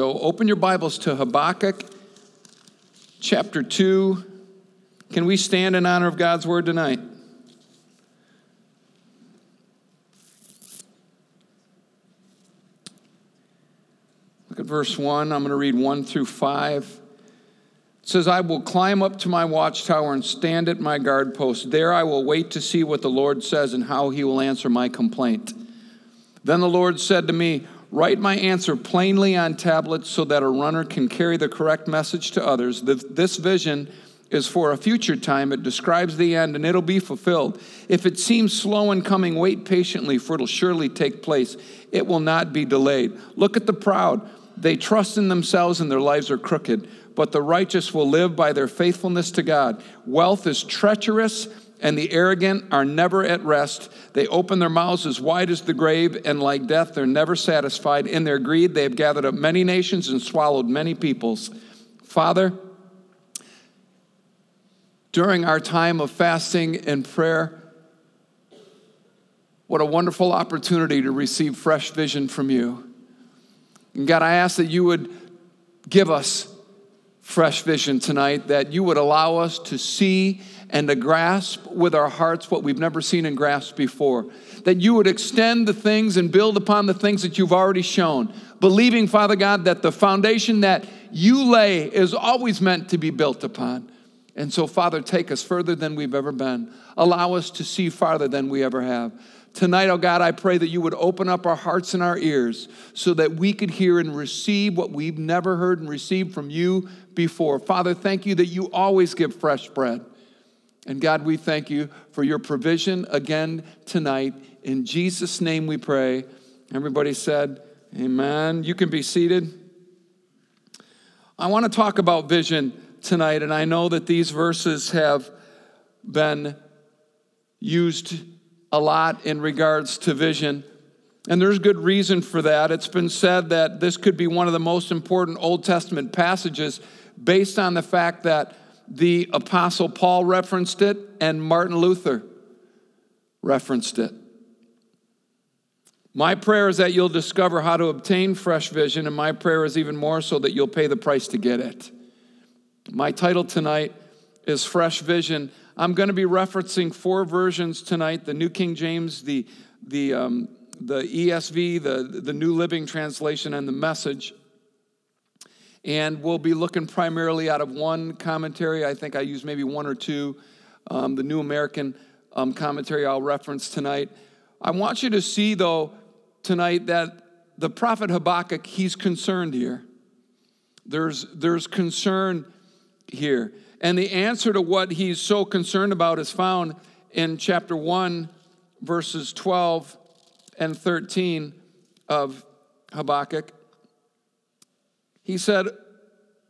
So open your Bibles to Habakkuk chapter 2. Can we stand in honor of God's word tonight? Look at verse 1. I'm going to read 1 through 5. It says, I will climb up to my watchtower and stand at my guard post. There I will wait to see what the Lord says and how he will answer my complaint. Then the Lord said to me, Write my answer plainly on tablets so that a runner can carry the correct message to others. This vision is for a future time. It describes the end and it'll be fulfilled. If it seems slow in coming, wait patiently, for it'll surely take place. It will not be delayed. Look at the proud. They trust in themselves and their lives are crooked, but the righteous will live by their faithfulness to God. Wealth is treacherous and the arrogant are never at rest. They open their mouths as wide as the grave, and like death, they're never satisfied. In their greed, they have gathered up many nations and swallowed many peoples. Father, during our time of fasting and prayer, what a wonderful opportunity to receive fresh vision from you. And God, I ask that you would give us fresh vision tonight, that you would allow us to see and to grasp with our hearts what we've never seen and grasped before. That you would extend the things and build upon the things that you've already shown. Believing, Father God, that the foundation that you lay is always meant to be built upon. And so, Father, take us further than we've ever been. Allow us to see farther than we ever have. Tonight, oh God, I pray that you would open up our hearts and our ears so that we could hear and receive what we've never heard and received from you before. Father, thank you that you always give fresh bread. And God, we thank you for your provision again tonight. In Jesus' name we pray. Everybody said, Amen. You can be seated. I want to talk about vision tonight, and I know that these verses have been used a lot in regards to vision. And there's good reason for that. It's been said that this could be one of the most important Old Testament passages based on the fact that the Apostle Paul referenced it and Martin Luther referenced it. My prayer is that you'll discover how to obtain fresh vision, and my prayer is even more so that you'll pay the price to get it. My title tonight is Fresh Vision. I'm going to be referencing four versions tonight the New King James, the, the, um, the ESV, the, the New Living Translation, and the Message. And we'll be looking primarily out of one commentary. I think I use maybe one or two. Um, the New American um, commentary I'll reference tonight. I want you to see, though, tonight that the prophet Habakkuk, he's concerned here. There's, there's concern here. And the answer to what he's so concerned about is found in chapter 1, verses 12 and 13 of Habakkuk. He said,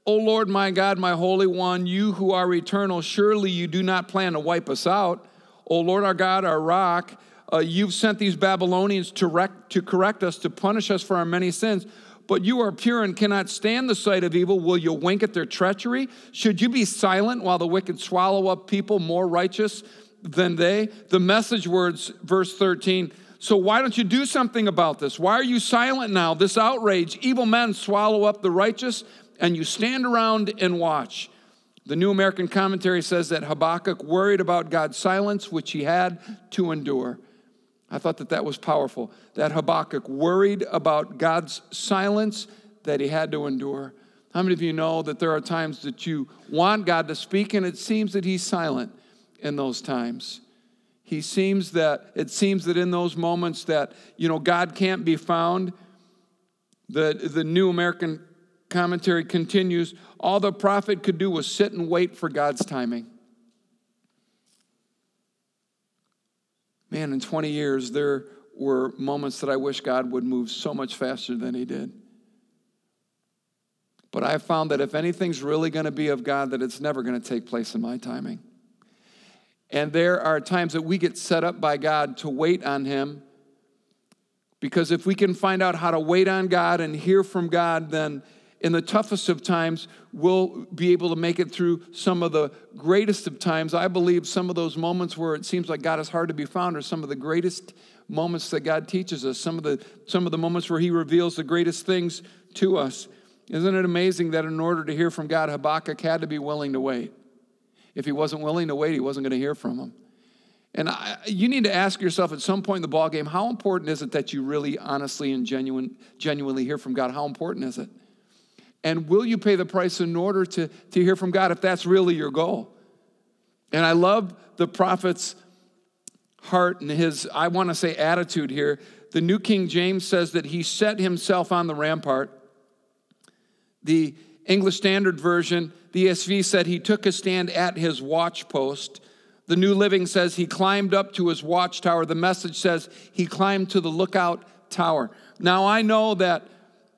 O Lord my God, my Holy One, you who are eternal, surely you do not plan to wipe us out. O Lord our God, our rock, uh, you've sent these Babylonians to, rec- to correct us, to punish us for our many sins. But you are pure and cannot stand the sight of evil. Will you wink at their treachery? Should you be silent while the wicked swallow up people more righteous than they? The message words, verse 13 so why don't you do something about this? Why are you silent now? This outrage, evil men swallow up the righteous, and you stand around and watch. The New American Commentary says that Habakkuk worried about God's silence, which he had to endure. I thought that that was powerful. That Habakkuk worried about God's silence that he had to endure. How many of you know that there are times that you want God to speak and it seems that he's silent in those times? He seems that it seems that in those moments that you know god can't be found. The, the new american commentary continues all the prophet could do was sit and wait for god's timing. Man in 20 years there were moments that i wish god would move so much faster than he did. But i found that if anything's really going to be of god that it's never going to take place in my timing and there are times that we get set up by God to wait on Him. Because if we can find out how to wait on God and hear from God, then in the toughest of times, we'll be able to make it through some of the greatest of times. I believe some of those moments where it seems like God is hard to be found are some of the greatest moments that God teaches us, some of the, some of the moments where He reveals the greatest things to us. Isn't it amazing that in order to hear from God, Habakkuk had to be willing to wait? If he wasn't willing to wait, he wasn't going to hear from him. And I, you need to ask yourself at some point in the ball game, how important is it that you really, honestly, and genuine, genuinely hear from God? How important is it? And will you pay the price in order to, to hear from God if that's really your goal? And I love the prophet's heart and his, I want to say, attitude here. The New King James says that he set himself on the rampart. The English Standard Version, the ESV said he took a stand at his watchpost. The New Living says he climbed up to his watchtower. The message says he climbed to the lookout tower. Now, I know that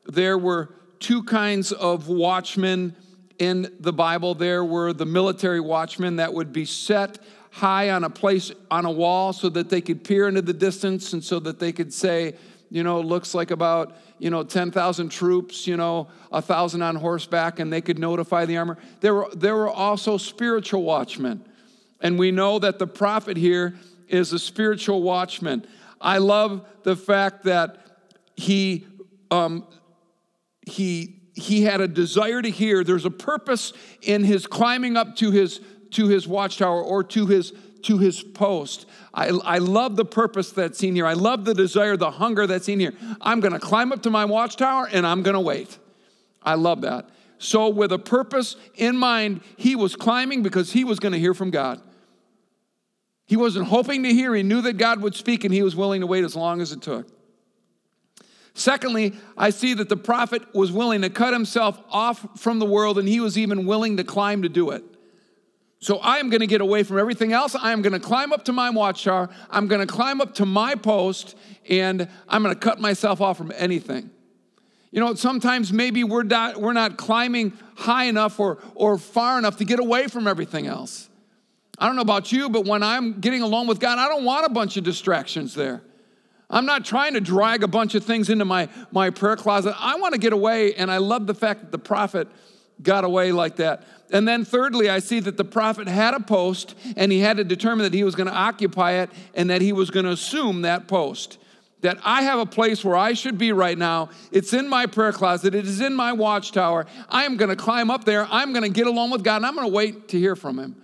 there were two kinds of watchmen in the Bible. There were the military watchmen that would be set high on a place on a wall so that they could peer into the distance and so that they could say, you know, looks like about, you know, 10,000 troops, you know, a 1,000 on horseback, and they could notify the armor. There were, there were also spiritual watchmen. And we know that the prophet here is a spiritual watchman. I love the fact that he, um, he, he had a desire to hear. There's a purpose in his climbing up to his, to his watchtower or to his to his post. I, I love the purpose that's seen here. I love the desire, the hunger that's seen here. I'm going to climb up to my watchtower and I'm going to wait. I love that. So, with a purpose in mind, he was climbing because he was going to hear from God. He wasn't hoping to hear, he knew that God would speak and he was willing to wait as long as it took. Secondly, I see that the prophet was willing to cut himself off from the world and he was even willing to climb to do it. So I am going to get away from everything else. I am going to climb up to my watchtower. I'm going to climb up to my post, and I'm going to cut myself off from anything. You know, sometimes maybe we're not, we're not climbing high enough or, or far enough to get away from everything else. I don't know about you, but when I'm getting along with God, I don't want a bunch of distractions there. I'm not trying to drag a bunch of things into my, my prayer closet. I want to get away, and I love the fact that the prophet got away like that. And then, thirdly, I see that the prophet had a post and he had to determine that he was going to occupy it and that he was going to assume that post. That I have a place where I should be right now. It's in my prayer closet, it is in my watchtower. I am going to climb up there. I'm going to get along with God and I'm going to wait to hear from him.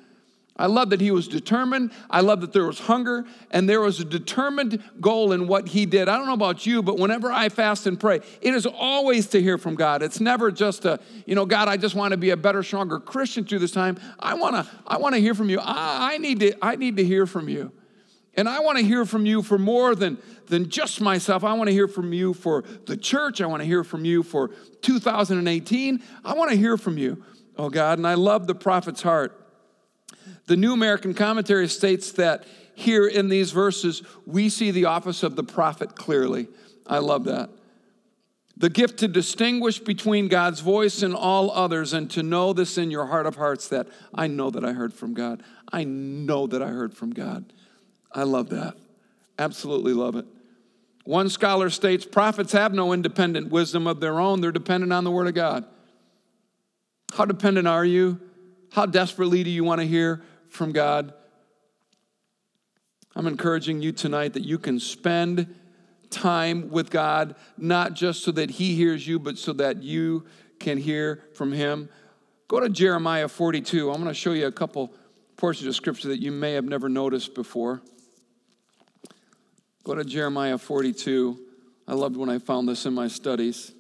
I love that he was determined. I love that there was hunger and there was a determined goal in what he did. I don't know about you, but whenever I fast and pray, it is always to hear from God. It's never just a, you know, God, I just want to be a better, stronger Christian through this time. I want to I want to hear from you. I, I need to I need to hear from you. And I want to hear from you for more than, than just myself. I want to hear from you for the church. I want to hear from you for 2018. I want to hear from you, oh God. And I love the prophet's heart. The New American Commentary states that here in these verses, we see the office of the prophet clearly. I love that. The gift to distinguish between God's voice and all others, and to know this in your heart of hearts that I know that I heard from God. I know that I heard from God. I love that. Absolutely love it. One scholar states prophets have no independent wisdom of their own, they're dependent on the Word of God. How dependent are you? How desperately do you want to hear from God. I'm encouraging you tonight that you can spend time with God, not just so that He hears you, but so that you can hear from Him. Go to Jeremiah 42. I'm going to show you a couple portions of scripture that you may have never noticed before. Go to Jeremiah 42. I loved when I found this in my studies.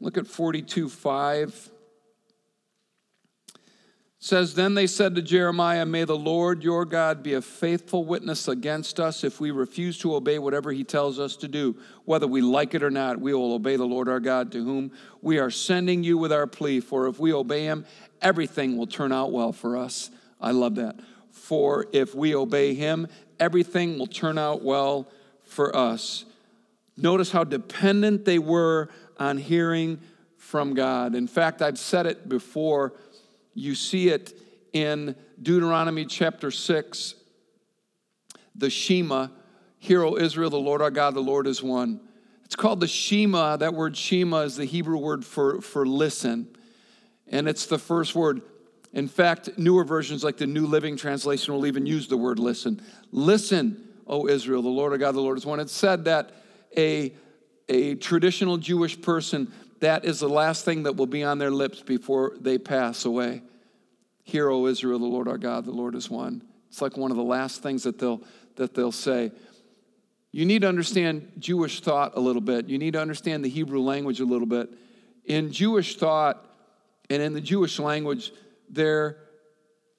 Look at 42 5 says then they said to jeremiah may the lord your god be a faithful witness against us if we refuse to obey whatever he tells us to do. Whether we like it or not we will obey the lord our god to whom we are sending you with our plea. For if we obey him everything will turn out well for us i love that. For if we obey him everything will turn out well for us. Notice how dependent they were on hearing from god. In fact i've said it before you see it in Deuteronomy chapter 6, the Shema, Hear, O Israel, the Lord our God, the Lord is one. It's called the Shema. That word Shema is the Hebrew word for, for listen. And it's the first word. In fact, newer versions like the New Living Translation will even use the word listen. Listen, O Israel, the Lord our God, the Lord is one. It's said that a, a traditional Jewish person that is the last thing that will be on their lips before they pass away. Hear, O Israel, the Lord our God, the Lord is one. It's like one of the last things that they'll, that they'll say. You need to understand Jewish thought a little bit. You need to understand the Hebrew language a little bit. In Jewish thought and in the Jewish language, there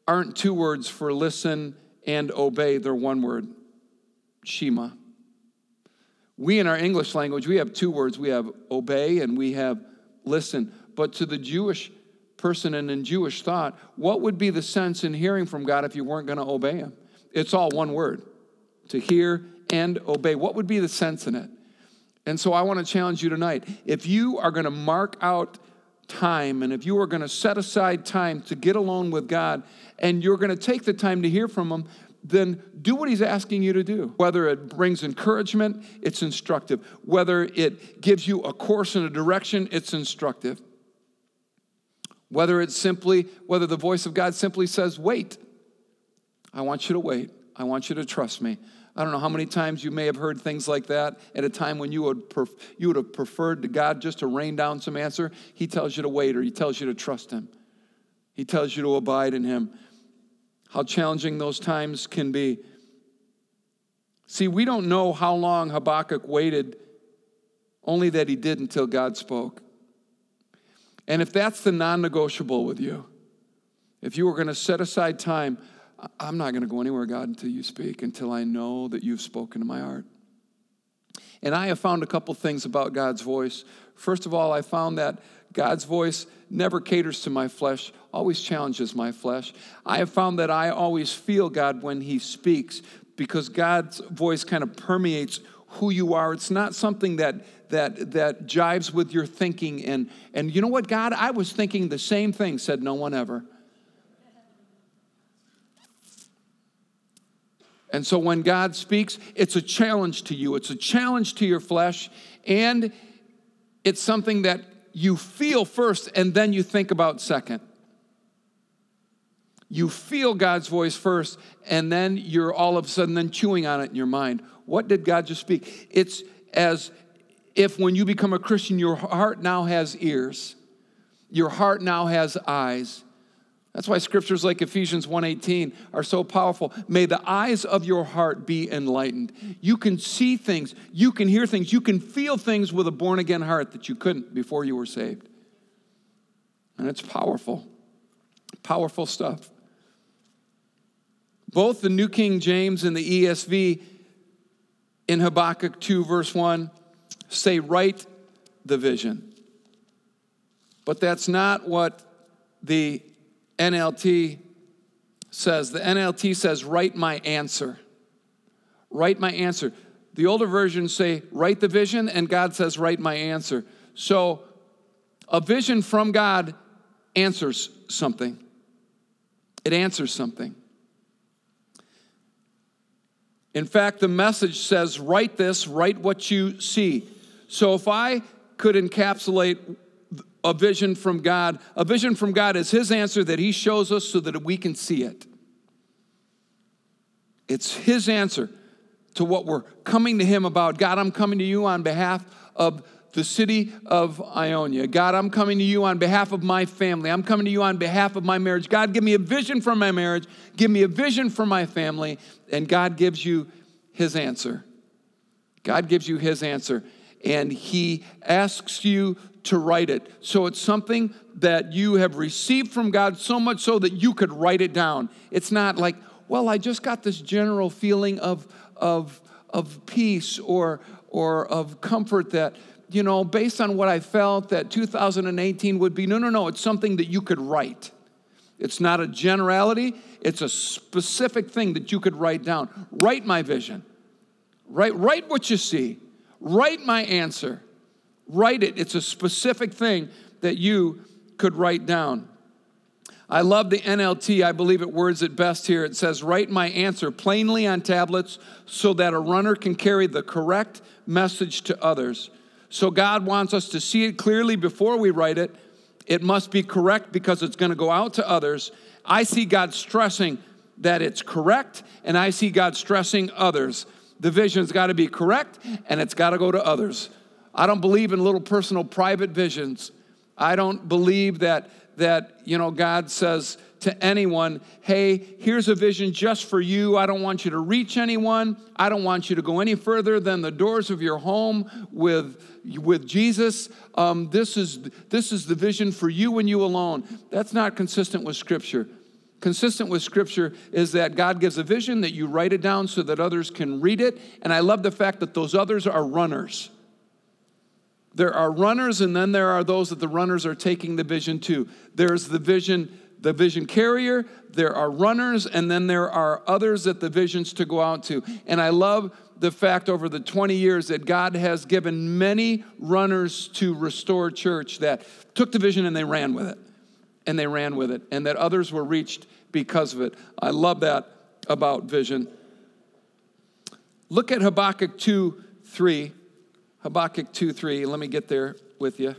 aren't two words for listen and obey, they're one word Shema. We in our English language, we have two words. We have obey and we have listen. But to the Jewish person and in Jewish thought, what would be the sense in hearing from God if you weren't going to obey Him? It's all one word to hear and obey. What would be the sense in it? And so I want to challenge you tonight. If you are going to mark out time and if you are going to set aside time to get alone with God and you're going to take the time to hear from Him, then do what He's asking you to do. Whether it brings encouragement, it's instructive. Whether it gives you a course and a direction, it's instructive. Whether it's simply, whether the voice of God simply says, wait, I want you to wait. I want you to trust me. I don't know how many times you may have heard things like that at a time when you would, pref- you would have preferred to God just to rain down some answer. He tells you to wait or he tells you to trust him. He tells you to abide in him. How challenging those times can be. See, we don't know how long Habakkuk waited, only that he did until God spoke. And if that's the non negotiable with you, if you were going to set aside time, I'm not going to go anywhere, God, until you speak, until I know that you've spoken to my heart. And I have found a couple things about God's voice. First of all, I found that God's voice never caters to my flesh, always challenges my flesh. I have found that I always feel God when He speaks because God's voice kind of permeates who you are. It's not something that that that jives with your thinking. And and you know what God? I was thinking the same thing said no one ever. And so when God speaks, it's a challenge to you, it's a challenge to your flesh, and it's something that you feel first and then you think about second. You feel God's voice first, and then you're all of a sudden then chewing on it in your mind. What did God just speak? It's as if when you become a Christian, your heart now has ears, your heart now has eyes, that's why scriptures like Ephesians 1:18 are so powerful. May the eyes of your heart be enlightened. You can see things, you can hear things, you can feel things with a born again heart that you couldn't before you were saved. And it's powerful. Powerful stuff. Both the New King James and the ESV in Habakkuk 2 verse 1 say write the vision. But that's not what the NLT says. The NLT says, write my answer. Write my answer. The older versions say, write the vision, and God says, write my answer. So a vision from God answers something. It answers something. In fact, the message says, write this, write what you see. So if I could encapsulate a vision from God. A vision from God is His answer that He shows us so that we can see it. It's His answer to what we're coming to Him about. God, I'm coming to you on behalf of the city of Ionia. God, I'm coming to you on behalf of my family. I'm coming to you on behalf of my marriage. God, give me a vision for my marriage. Give me a vision for my family. And God gives you His answer. God gives you His answer. And He asks you to write it. So it's something that you have received from God so much so that you could write it down. It's not like, well, I just got this general feeling of, of, of peace or, or of comfort that, you know, based on what I felt that 2018 would be. No, no, no. It's something that you could write. It's not a generality, it's a specific thing that you could write down. Write my vision. Write, write what you see. Write my answer. Write it. It's a specific thing that you could write down. I love the NLT. I believe it words it best here. It says, Write my answer plainly on tablets so that a runner can carry the correct message to others. So God wants us to see it clearly before we write it. It must be correct because it's going to go out to others. I see God stressing that it's correct, and I see God stressing others. The vision's got to be correct, and it's got to go to others. I don't believe in little personal private visions. I don't believe that that you know God says to anyone, "Hey, here's a vision just for you. I don't want you to reach anyone. I don't want you to go any further than the doors of your home with with Jesus. Um, this is this is the vision for you and you alone." That's not consistent with Scripture. Consistent with Scripture is that God gives a vision that you write it down so that others can read it, and I love the fact that those others are runners. There are runners, and then there are those that the runners are taking the vision to. There's the vision, the vision carrier, there are runners, and then there are others that the vision's to go out to. And I love the fact over the 20 years that God has given many runners to restore church that took the vision and they ran with it. And they ran with it, and that others were reached because of it. I love that about vision. Look at Habakkuk 2 3. Habakkuk 2 3. Let me get there with you.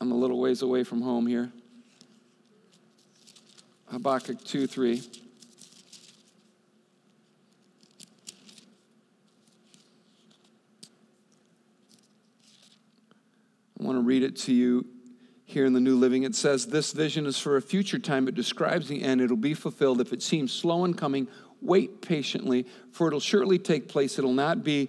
I'm a little ways away from home here. Habakkuk 2 3. I want to read it to you here in the New Living. It says, This vision is for a future time. It describes the end. It'll be fulfilled. If it seems slow in coming, wait patiently, for it'll surely take place. It'll not be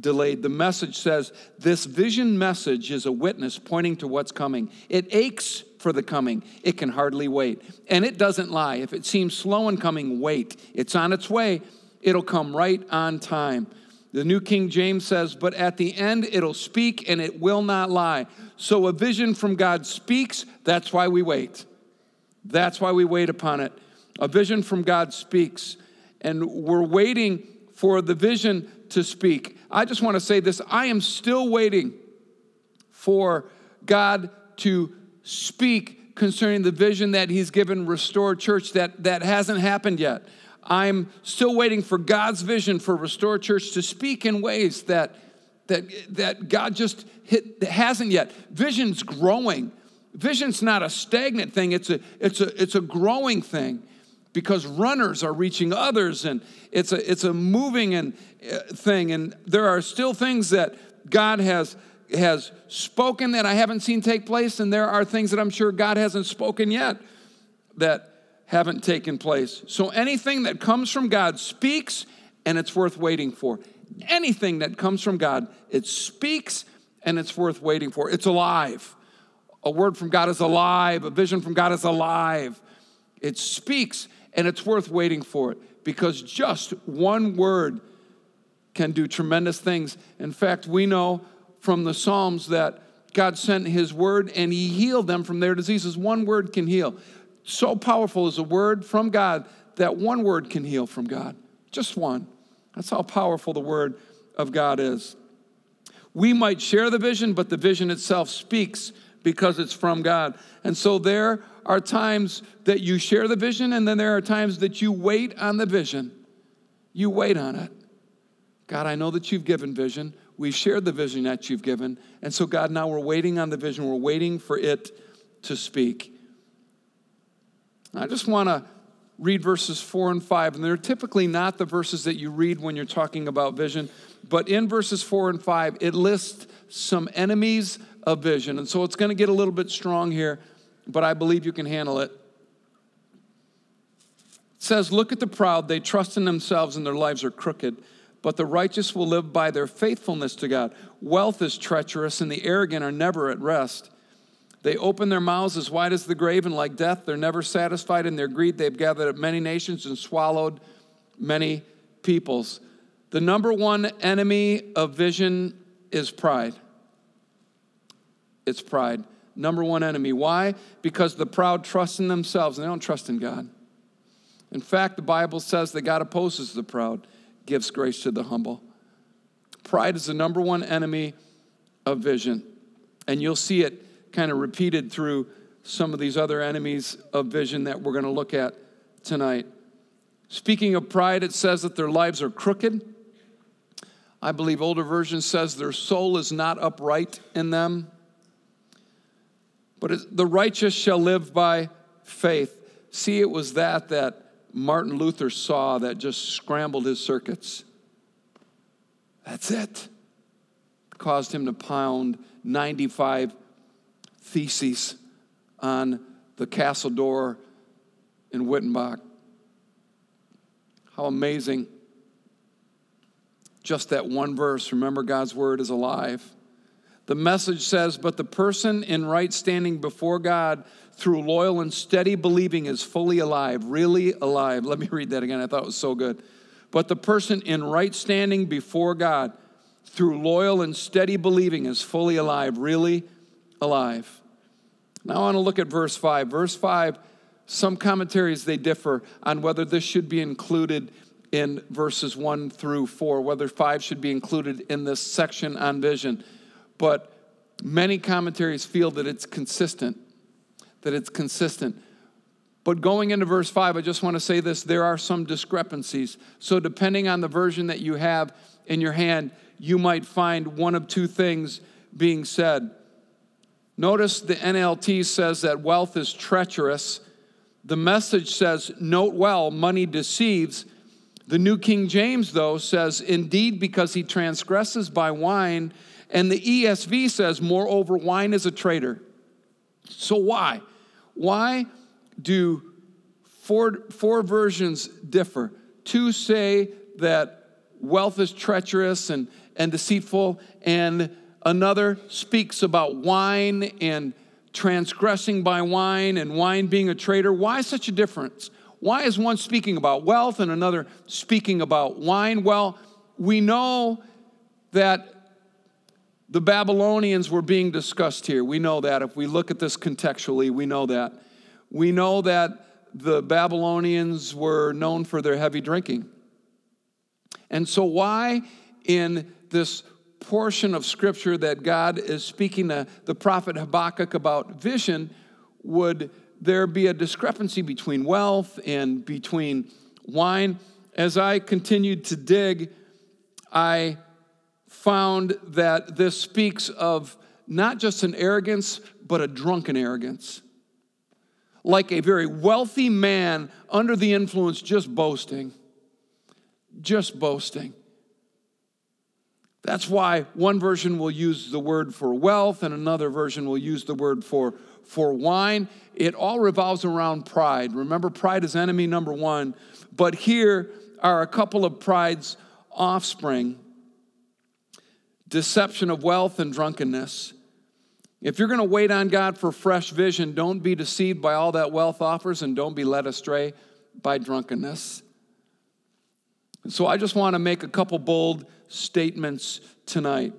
delayed. The message says this vision message is a witness pointing to what's coming. It aches for the coming, it can hardly wait. And it doesn't lie. If it seems slow in coming, wait. It's on its way, it'll come right on time. The New King James says, but at the end it'll speak and it will not lie. So a vision from God speaks, that's why we wait. That's why we wait upon it. A vision from God speaks, and we're waiting for the vision to speak. I just want to say this I am still waiting for God to speak concerning the vision that He's given Restored Church that, that hasn't happened yet. I'm still waiting for God's vision for Restored Church to speak in ways that, that, that God just hit, hasn't yet. Vision's growing. Vision's not a stagnant thing, it's a, it's a, it's a growing thing because runners are reaching others and it's a, it's a moving and, uh, thing. And there are still things that God has, has spoken that I haven't seen take place, and there are things that I'm sure God hasn't spoken yet that haven't taken place. So anything that comes from God speaks, and it's worth waiting for. Anything that comes from God, it speaks, and it's worth waiting for. It's alive. A word from God is alive, a vision from God is alive. It speaks, and it's worth waiting for it because just one word can do tremendous things. In fact, we know from the Psalms that God sent his word and he healed them from their diseases. One word can heal. So powerful is a word from God that one word can heal from God. Just one. That's how powerful the word of God is. We might share the vision, but the vision itself speaks because it's from God. And so there are times that you share the vision, and then there are times that you wait on the vision. You wait on it. God, I know that you've given vision. We've shared the vision that you've given. And so, God, now we're waiting on the vision. We're waiting for it to speak. I just want to read verses four and five. And they're typically not the verses that you read when you're talking about vision. But in verses four and five, it lists some enemies of vision. And so it's going to get a little bit strong here, but I believe you can handle it. It says, Look at the proud. They trust in themselves and their lives are crooked but the righteous will live by their faithfulness to God. Wealth is treacherous, and the arrogant are never at rest. They open their mouths as wide as the grave, and like death, they're never satisfied in their greed. They've gathered up many nations and swallowed many peoples. The number one enemy of vision is pride. It's pride. Number one enemy. Why? Because the proud trust in themselves and they don't trust in God. In fact, the Bible says that God opposes the proud gives grace to the humble. Pride is the number one enemy of vision. And you'll see it kind of repeated through some of these other enemies of vision that we're going to look at tonight. Speaking of pride, it says that their lives are crooked. I believe older version says their soul is not upright in them. But the righteous shall live by faith. See, it was that that Martin Luther saw that just scrambled his circuits. That's it. caused him to pound 95 theses on the castle door in Wittenberg. How amazing. Just that one verse. Remember, God's word is alive. The message says, But the person in right standing before God through loyal and steady believing is fully alive, really alive. Let me read that again. I thought it was so good. But the person in right standing before God through loyal and steady believing is fully alive, really alive. Now I want to look at verse 5. Verse 5, some commentaries they differ on whether this should be included in verses 1 through 4, whether 5 should be included in this section on vision. But many commentaries feel that it's consistent, that it's consistent. But going into verse 5, I just want to say this there are some discrepancies. So, depending on the version that you have in your hand, you might find one of two things being said. Notice the NLT says that wealth is treacherous. The message says, Note well, money deceives. The New King James, though, says, Indeed, because he transgresses by wine. And the ESV says, Moreover, wine is a traitor. So, why? Why do four, four versions differ? Two say that wealth is treacherous and, and deceitful, and another speaks about wine and transgressing by wine and wine being a traitor. Why such a difference? Why is one speaking about wealth and another speaking about wine? Well, we know that the Babylonians were being discussed here. We know that. If we look at this contextually, we know that. We know that the Babylonians were known for their heavy drinking. And so, why in this portion of scripture that God is speaking to the prophet Habakkuk about vision would there be a discrepancy between wealth and between wine? As I continued to dig, I found that this speaks of not just an arrogance, but a drunken arrogance. Like a very wealthy man under the influence, just boasting. Just boasting. That's why one version will use the word for wealth and another version will use the word for, for wine. It all revolves around pride. Remember, pride is enemy number one. But here are a couple of pride's offspring deception of wealth and drunkenness. If you're going to wait on God for fresh vision, don't be deceived by all that wealth offers and don't be led astray by drunkenness. So I just want to make a couple bold statements tonight.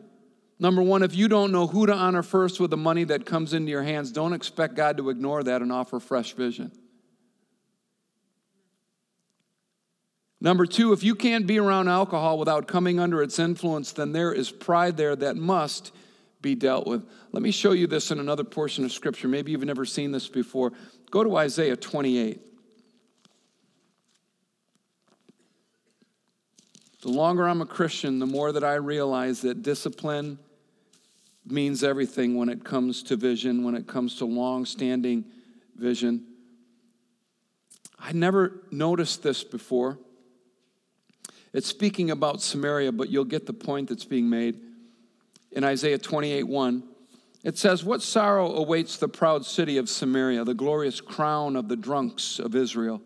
Number one, if you don't know who to honor first with the money that comes into your hands, don't expect God to ignore that and offer fresh vision. Number two, if you can't be around alcohol without coming under its influence, then there is pride there that must be dealt with. Let me show you this in another portion of Scripture. Maybe you've never seen this before. Go to Isaiah 28. The longer I'm a Christian, the more that I realize that discipline means everything when it comes to vision, when it comes to long standing vision. I never noticed this before. It's speaking about Samaria, but you'll get the point that's being made. In Isaiah 28 1, it says, What sorrow awaits the proud city of Samaria, the glorious crown of the drunks of Israel?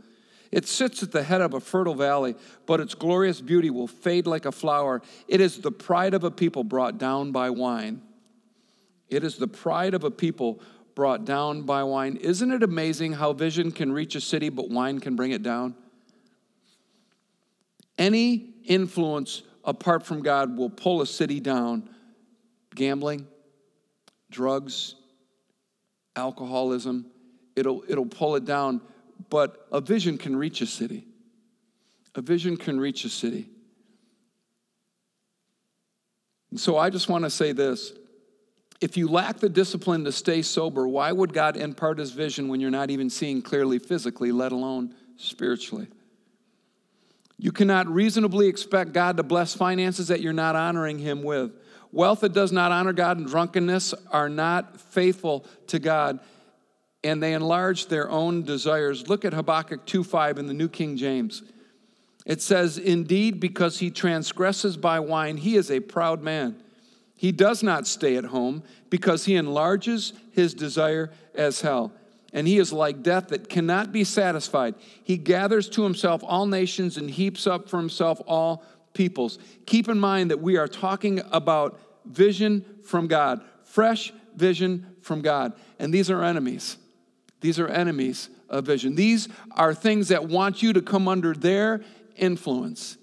It sits at the head of a fertile valley, but its glorious beauty will fade like a flower. It is the pride of a people brought down by wine. It is the pride of a people brought down by wine. Isn't it amazing how vision can reach a city, but wine can bring it down? Any influence apart from God will pull a city down. Gambling, drugs, alcoholism, it'll, it'll pull it down but a vision can reach a city. A vision can reach a city. And so I just want to say this. If you lack the discipline to stay sober, why would God impart his vision when you're not even seeing clearly physically, let alone spiritually? You cannot reasonably expect God to bless finances that you're not honoring him with. Wealth that does not honor God and drunkenness are not faithful to God and they enlarged their own desires. Look at Habakkuk 2:5 in the New King James. It says, Indeed, because he transgresses by wine, he is a proud man. He does not stay at home because he enlarges his desire as hell. And he is like death that cannot be satisfied. He gathers to himself all nations and heaps up for himself all peoples. Keep in mind that we are talking about vision from God, fresh vision from God. And these are enemies. These are enemies of vision. These are things that want you to come under their influence.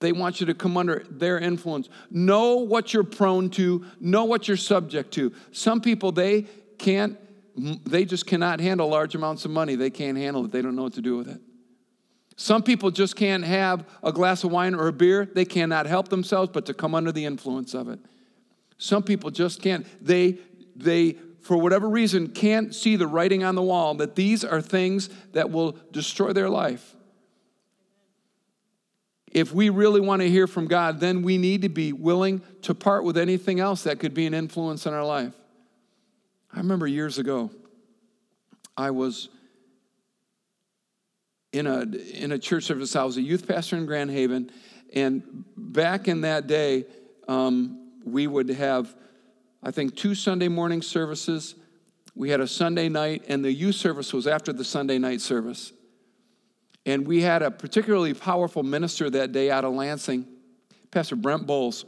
They want you to come under their influence. Know what you're prone to, know what you're subject to. Some people, they can't, they just cannot handle large amounts of money. They can't handle it, they don't know what to do with it. Some people just can't have a glass of wine or a beer. They cannot help themselves but to come under the influence of it. Some people just can't. They, they, for whatever reason, can't see the writing on the wall that these are things that will destroy their life if we really want to hear from God, then we need to be willing to part with anything else that could be an influence in our life. I remember years ago, I was in a, in a church service. I was a youth pastor in Grand Haven, and back in that day, um, we would have, I think, two Sunday morning services. We had a Sunday night, and the youth service was after the Sunday night service. And we had a particularly powerful minister that day out of Lansing, Pastor Brent Bowles.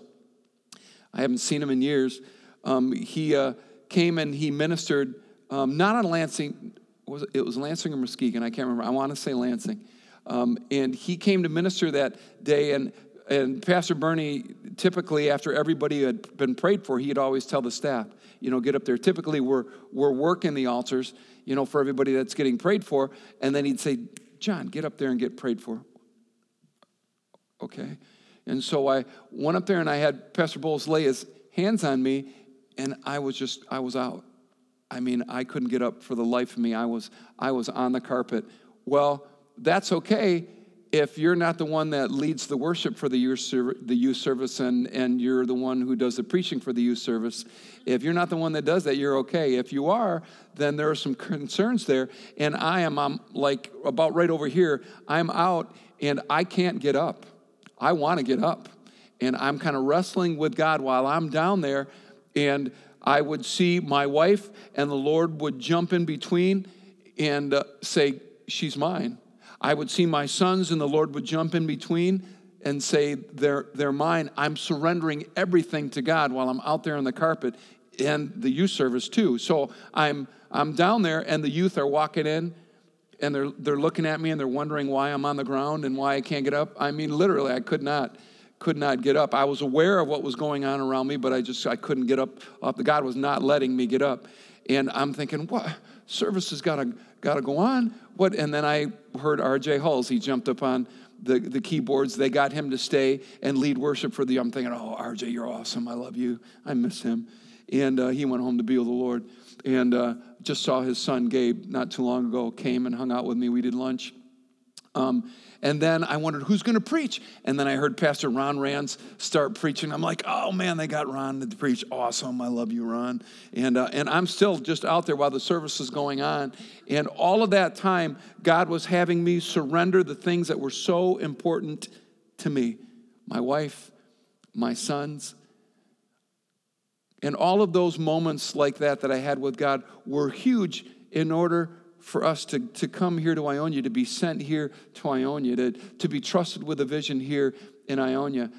I haven't seen him in years. Um, he uh, came and he ministered, um, not on Lansing, was it, it was Lansing or Muskegon, I can't remember. I want to say Lansing. Um, and he came to minister that day, and, and Pastor Bernie, typically after everybody had been prayed for, he'd always tell the staff, you know, get up there. Typically, we're, we're working the altars, you know, for everybody that's getting prayed for. And then he'd say, John, get up there and get prayed for. Okay. And so I went up there and I had Pastor Bowles lay his hands on me, and I was just, I was out. I mean, I couldn't get up for the life of me. I was, I was on the carpet. Well, that's okay if you're not the one that leads the worship for the youth, the youth service and, and you're the one who does the preaching for the youth service, if you're not the one that does that, you're okay. If you are, then there are some concerns there. And I am I'm like about right over here, I'm out and I can't get up. I want to get up. And I'm kind of wrestling with God while I'm down there. And I would see my wife, and the Lord would jump in between and uh, say, She's mine I would see my sons, and the Lord would jump in between and say, they're, they're mine. I'm surrendering everything to God while I'm out there on the carpet and the youth service too. So I'm, I'm down there, and the youth are walking in and they're, they're looking at me and they're wondering why I'm on the ground and why I can't get up. I mean, literally, I could not could not get up. I was aware of what was going on around me, but I just I couldn't get up. The God was not letting me get up, and I'm thinking, what service has got to got to go on. What? And then I heard R.J. Hulls. He jumped up on the, the keyboards. They got him to stay and lead worship for the. I'm thinking, oh, R.J., you're awesome. I love you. I miss him. And uh, he went home to be with the Lord. And uh, just saw his son Gabe not too long ago. Came and hung out with me. We did lunch. Um, and then I wondered who's going to preach. And then I heard Pastor Ron Rands start preaching. I'm like, oh man, they got Ron to preach. Awesome. I love you, Ron. And, uh, and I'm still just out there while the service is going on. And all of that time, God was having me surrender the things that were so important to me my wife, my sons. And all of those moments like that that I had with God were huge in order for us to, to come here to Ionia, to be sent here to Ionia, to, to be trusted with a vision here in Ionia.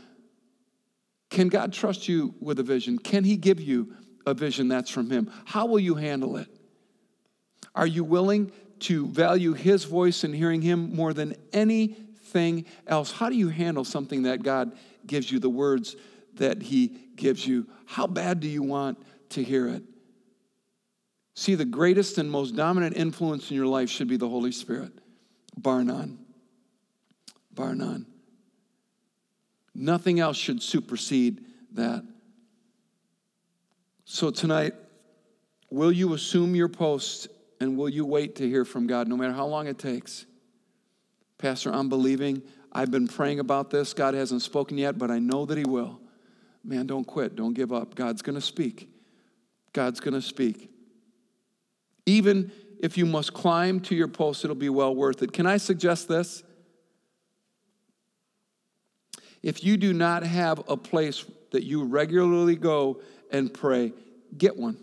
Can God trust you with a vision? Can He give you a vision that's from Him? How will you handle it? Are you willing to value His voice and hearing Him more than anything else? How do you handle something that God gives you, the words that He gives you? How bad do you want to hear it? See, the greatest and most dominant influence in your life should be the Holy Spirit, bar none. Bar none. Nothing else should supersede that. So tonight, will you assume your post and will you wait to hear from God no matter how long it takes? Pastor, I'm believing. I've been praying about this. God hasn't spoken yet, but I know that He will. Man, don't quit. Don't give up. God's going to speak. God's going to speak. Even if you must climb to your post, it'll be well worth it. Can I suggest this? If you do not have a place that you regularly go and pray, get one.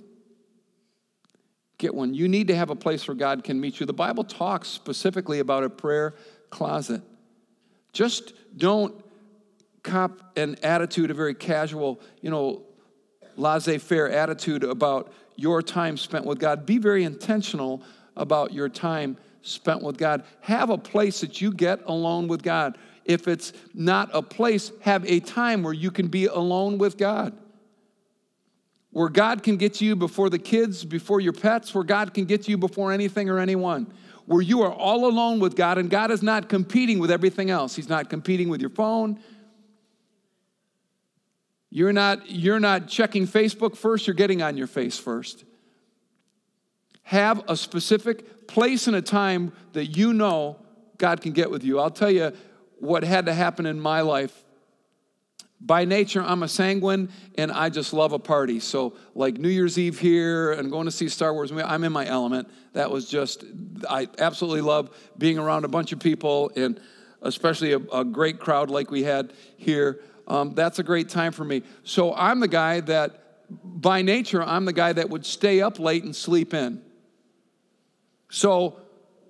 Get one. You need to have a place where God can meet you. The Bible talks specifically about a prayer closet. Just don't cop an attitude, a very casual, you know, laissez faire attitude about your time spent with God. Be very intentional about your time spent with God. Have a place that you get alone with God. If it's not a place, have a time where you can be alone with God. Where God can get you before the kids, before your pets, where God can get you before anything or anyone. Where you are all alone with God and God is not competing with everything else. He's not competing with your phone. You're not, you're not checking Facebook first, you're getting on your face first. Have a specific place and a time that you know God can get with you. I'll tell you what had to happen in my life. By nature, I'm a sanguine and I just love a party. So, like New Year's Eve here and going to see Star Wars, I'm in my element. That was just, I absolutely love being around a bunch of people and especially a, a great crowd like we had here um, that's a great time for me. So I'm the guy that, by nature, I'm the guy that would stay up late and sleep in. So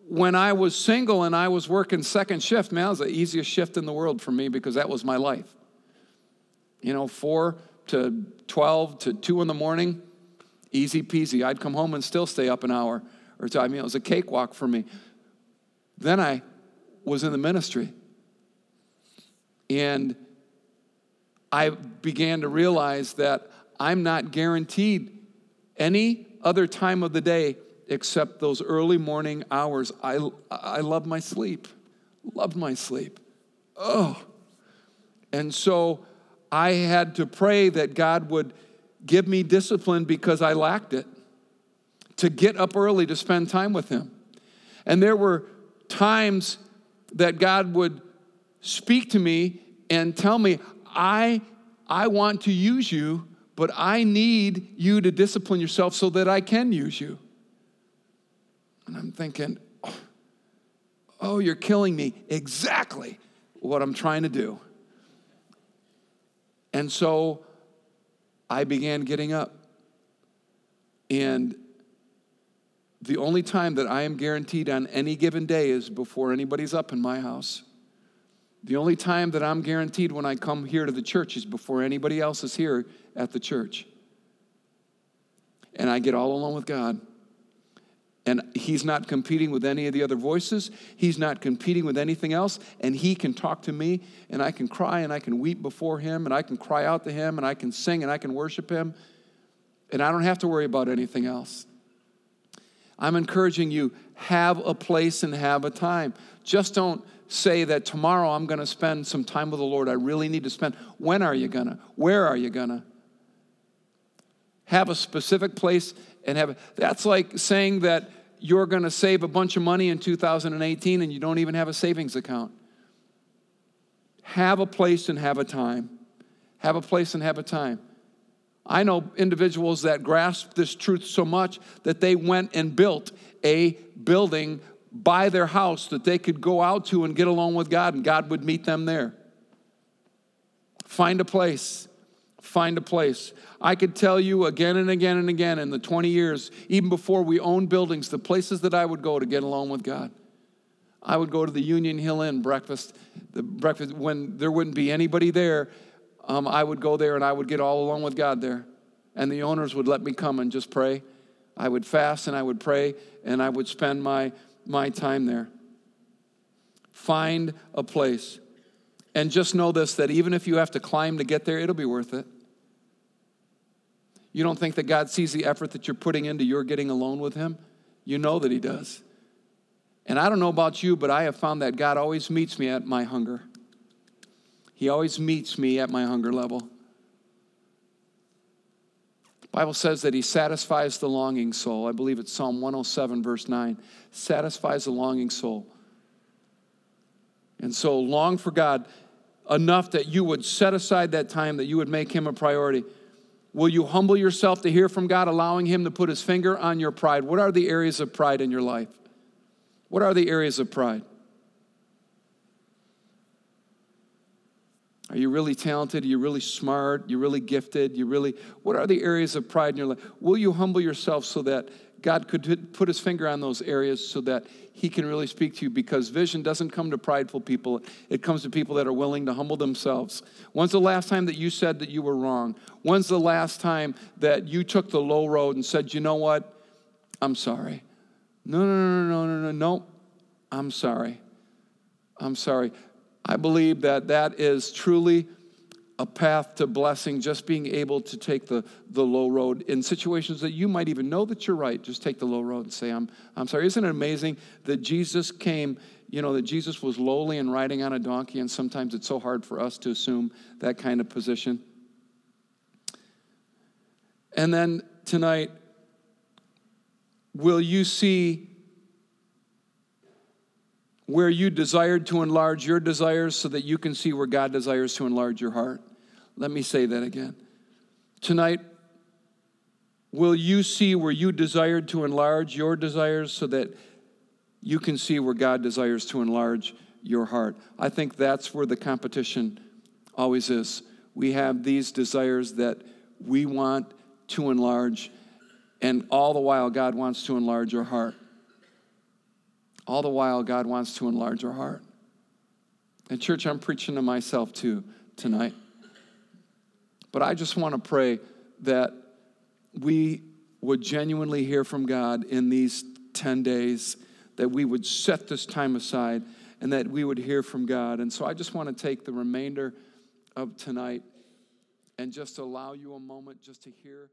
when I was single and I was working second shift, man, that was the easiest shift in the world for me because that was my life. You know, four to 12 to 2 in the morning, easy peasy. I'd come home and still stay up an hour or two. I mean, it was a cakewalk for me. Then I was in the ministry. And I began to realize that I'm not guaranteed any other time of the day except those early morning hours. I, I love my sleep, Love my sleep. Oh. And so I had to pray that God would give me discipline because I lacked it, to get up early to spend time with Him. And there were times that God would speak to me and tell me, I, I want to use you, but I need you to discipline yourself so that I can use you. And I'm thinking, oh, oh you're killing me. Exactly what I'm trying to do. And so I began getting up. And the only time that I am guaranteed on any given day is before anybody's up in my house. The only time that I'm guaranteed when I come here to the church is before anybody else is here at the church. And I get all alone with God. And He's not competing with any of the other voices. He's not competing with anything else. And He can talk to me, and I can cry, and I can weep before Him, and I can cry out to Him, and I can sing, and I can worship Him. And I don't have to worry about anything else. I'm encouraging you have a place and have a time. Just don't say that tomorrow I'm going to spend some time with the Lord. I really need to spend. When are you going to? Where are you going to? Have a specific place and have that's like saying that you're going to save a bunch of money in 2018 and you don't even have a savings account. Have a place and have a time. Have a place and have a time. I know individuals that grasp this truth so much that they went and built a building by their house that they could go out to and get along with God, and God would meet them there. Find a place. Find a place. I could tell you again and again and again in the 20 years, even before we owned buildings, the places that I would go to get along with God. I would go to the Union Hill Inn breakfast, the breakfast when there wouldn't be anybody there. Um, I would go there and I would get all along with God there. And the owners would let me come and just pray. I would fast and I would pray and I would spend my my time there. Find a place. And just know this that even if you have to climb to get there, it'll be worth it. You don't think that God sees the effort that you're putting into your getting alone with Him? You know that He does. And I don't know about you, but I have found that God always meets me at my hunger. He always meets me at my hunger level. Bible says that he satisfies the longing soul. I believe it's Psalm 107 verse 9. Satisfies the longing soul. And so long for God enough that you would set aside that time that you would make him a priority. Will you humble yourself to hear from God, allowing him to put his finger on your pride? What are the areas of pride in your life? What are the areas of pride? Are you really talented? Are you really smart? You're really gifted? You really what are the areas of pride in your life? Will you humble yourself so that God could put his finger on those areas so that he can really speak to you because vision doesn't come to prideful people. It comes to people that are willing to humble themselves. When's the last time that you said that you were wrong? When's the last time that you took the low road and said, you know what? I'm sorry. No, no, no, no, no, no, no. I'm sorry. I'm sorry. I believe that that is truly a path to blessing, just being able to take the, the low road in situations that you might even know that you're right. Just take the low road and say, I'm, I'm sorry. Isn't it amazing that Jesus came, you know, that Jesus was lowly and riding on a donkey, and sometimes it's so hard for us to assume that kind of position? And then tonight, will you see where you desired to enlarge your desires so that you can see where God desires to enlarge your heart? Let me say that again. Tonight, will you see where you desired to enlarge your desires so that you can see where God desires to enlarge your heart? I think that's where the competition always is. We have these desires that we want to enlarge, and all the while, God wants to enlarge our heart. All the while, God wants to enlarge our heart. And, church, I'm preaching to myself too tonight. But I just want to pray that we would genuinely hear from God in these 10 days, that we would set this time aside and that we would hear from God. And so I just want to take the remainder of tonight and just allow you a moment just to hear.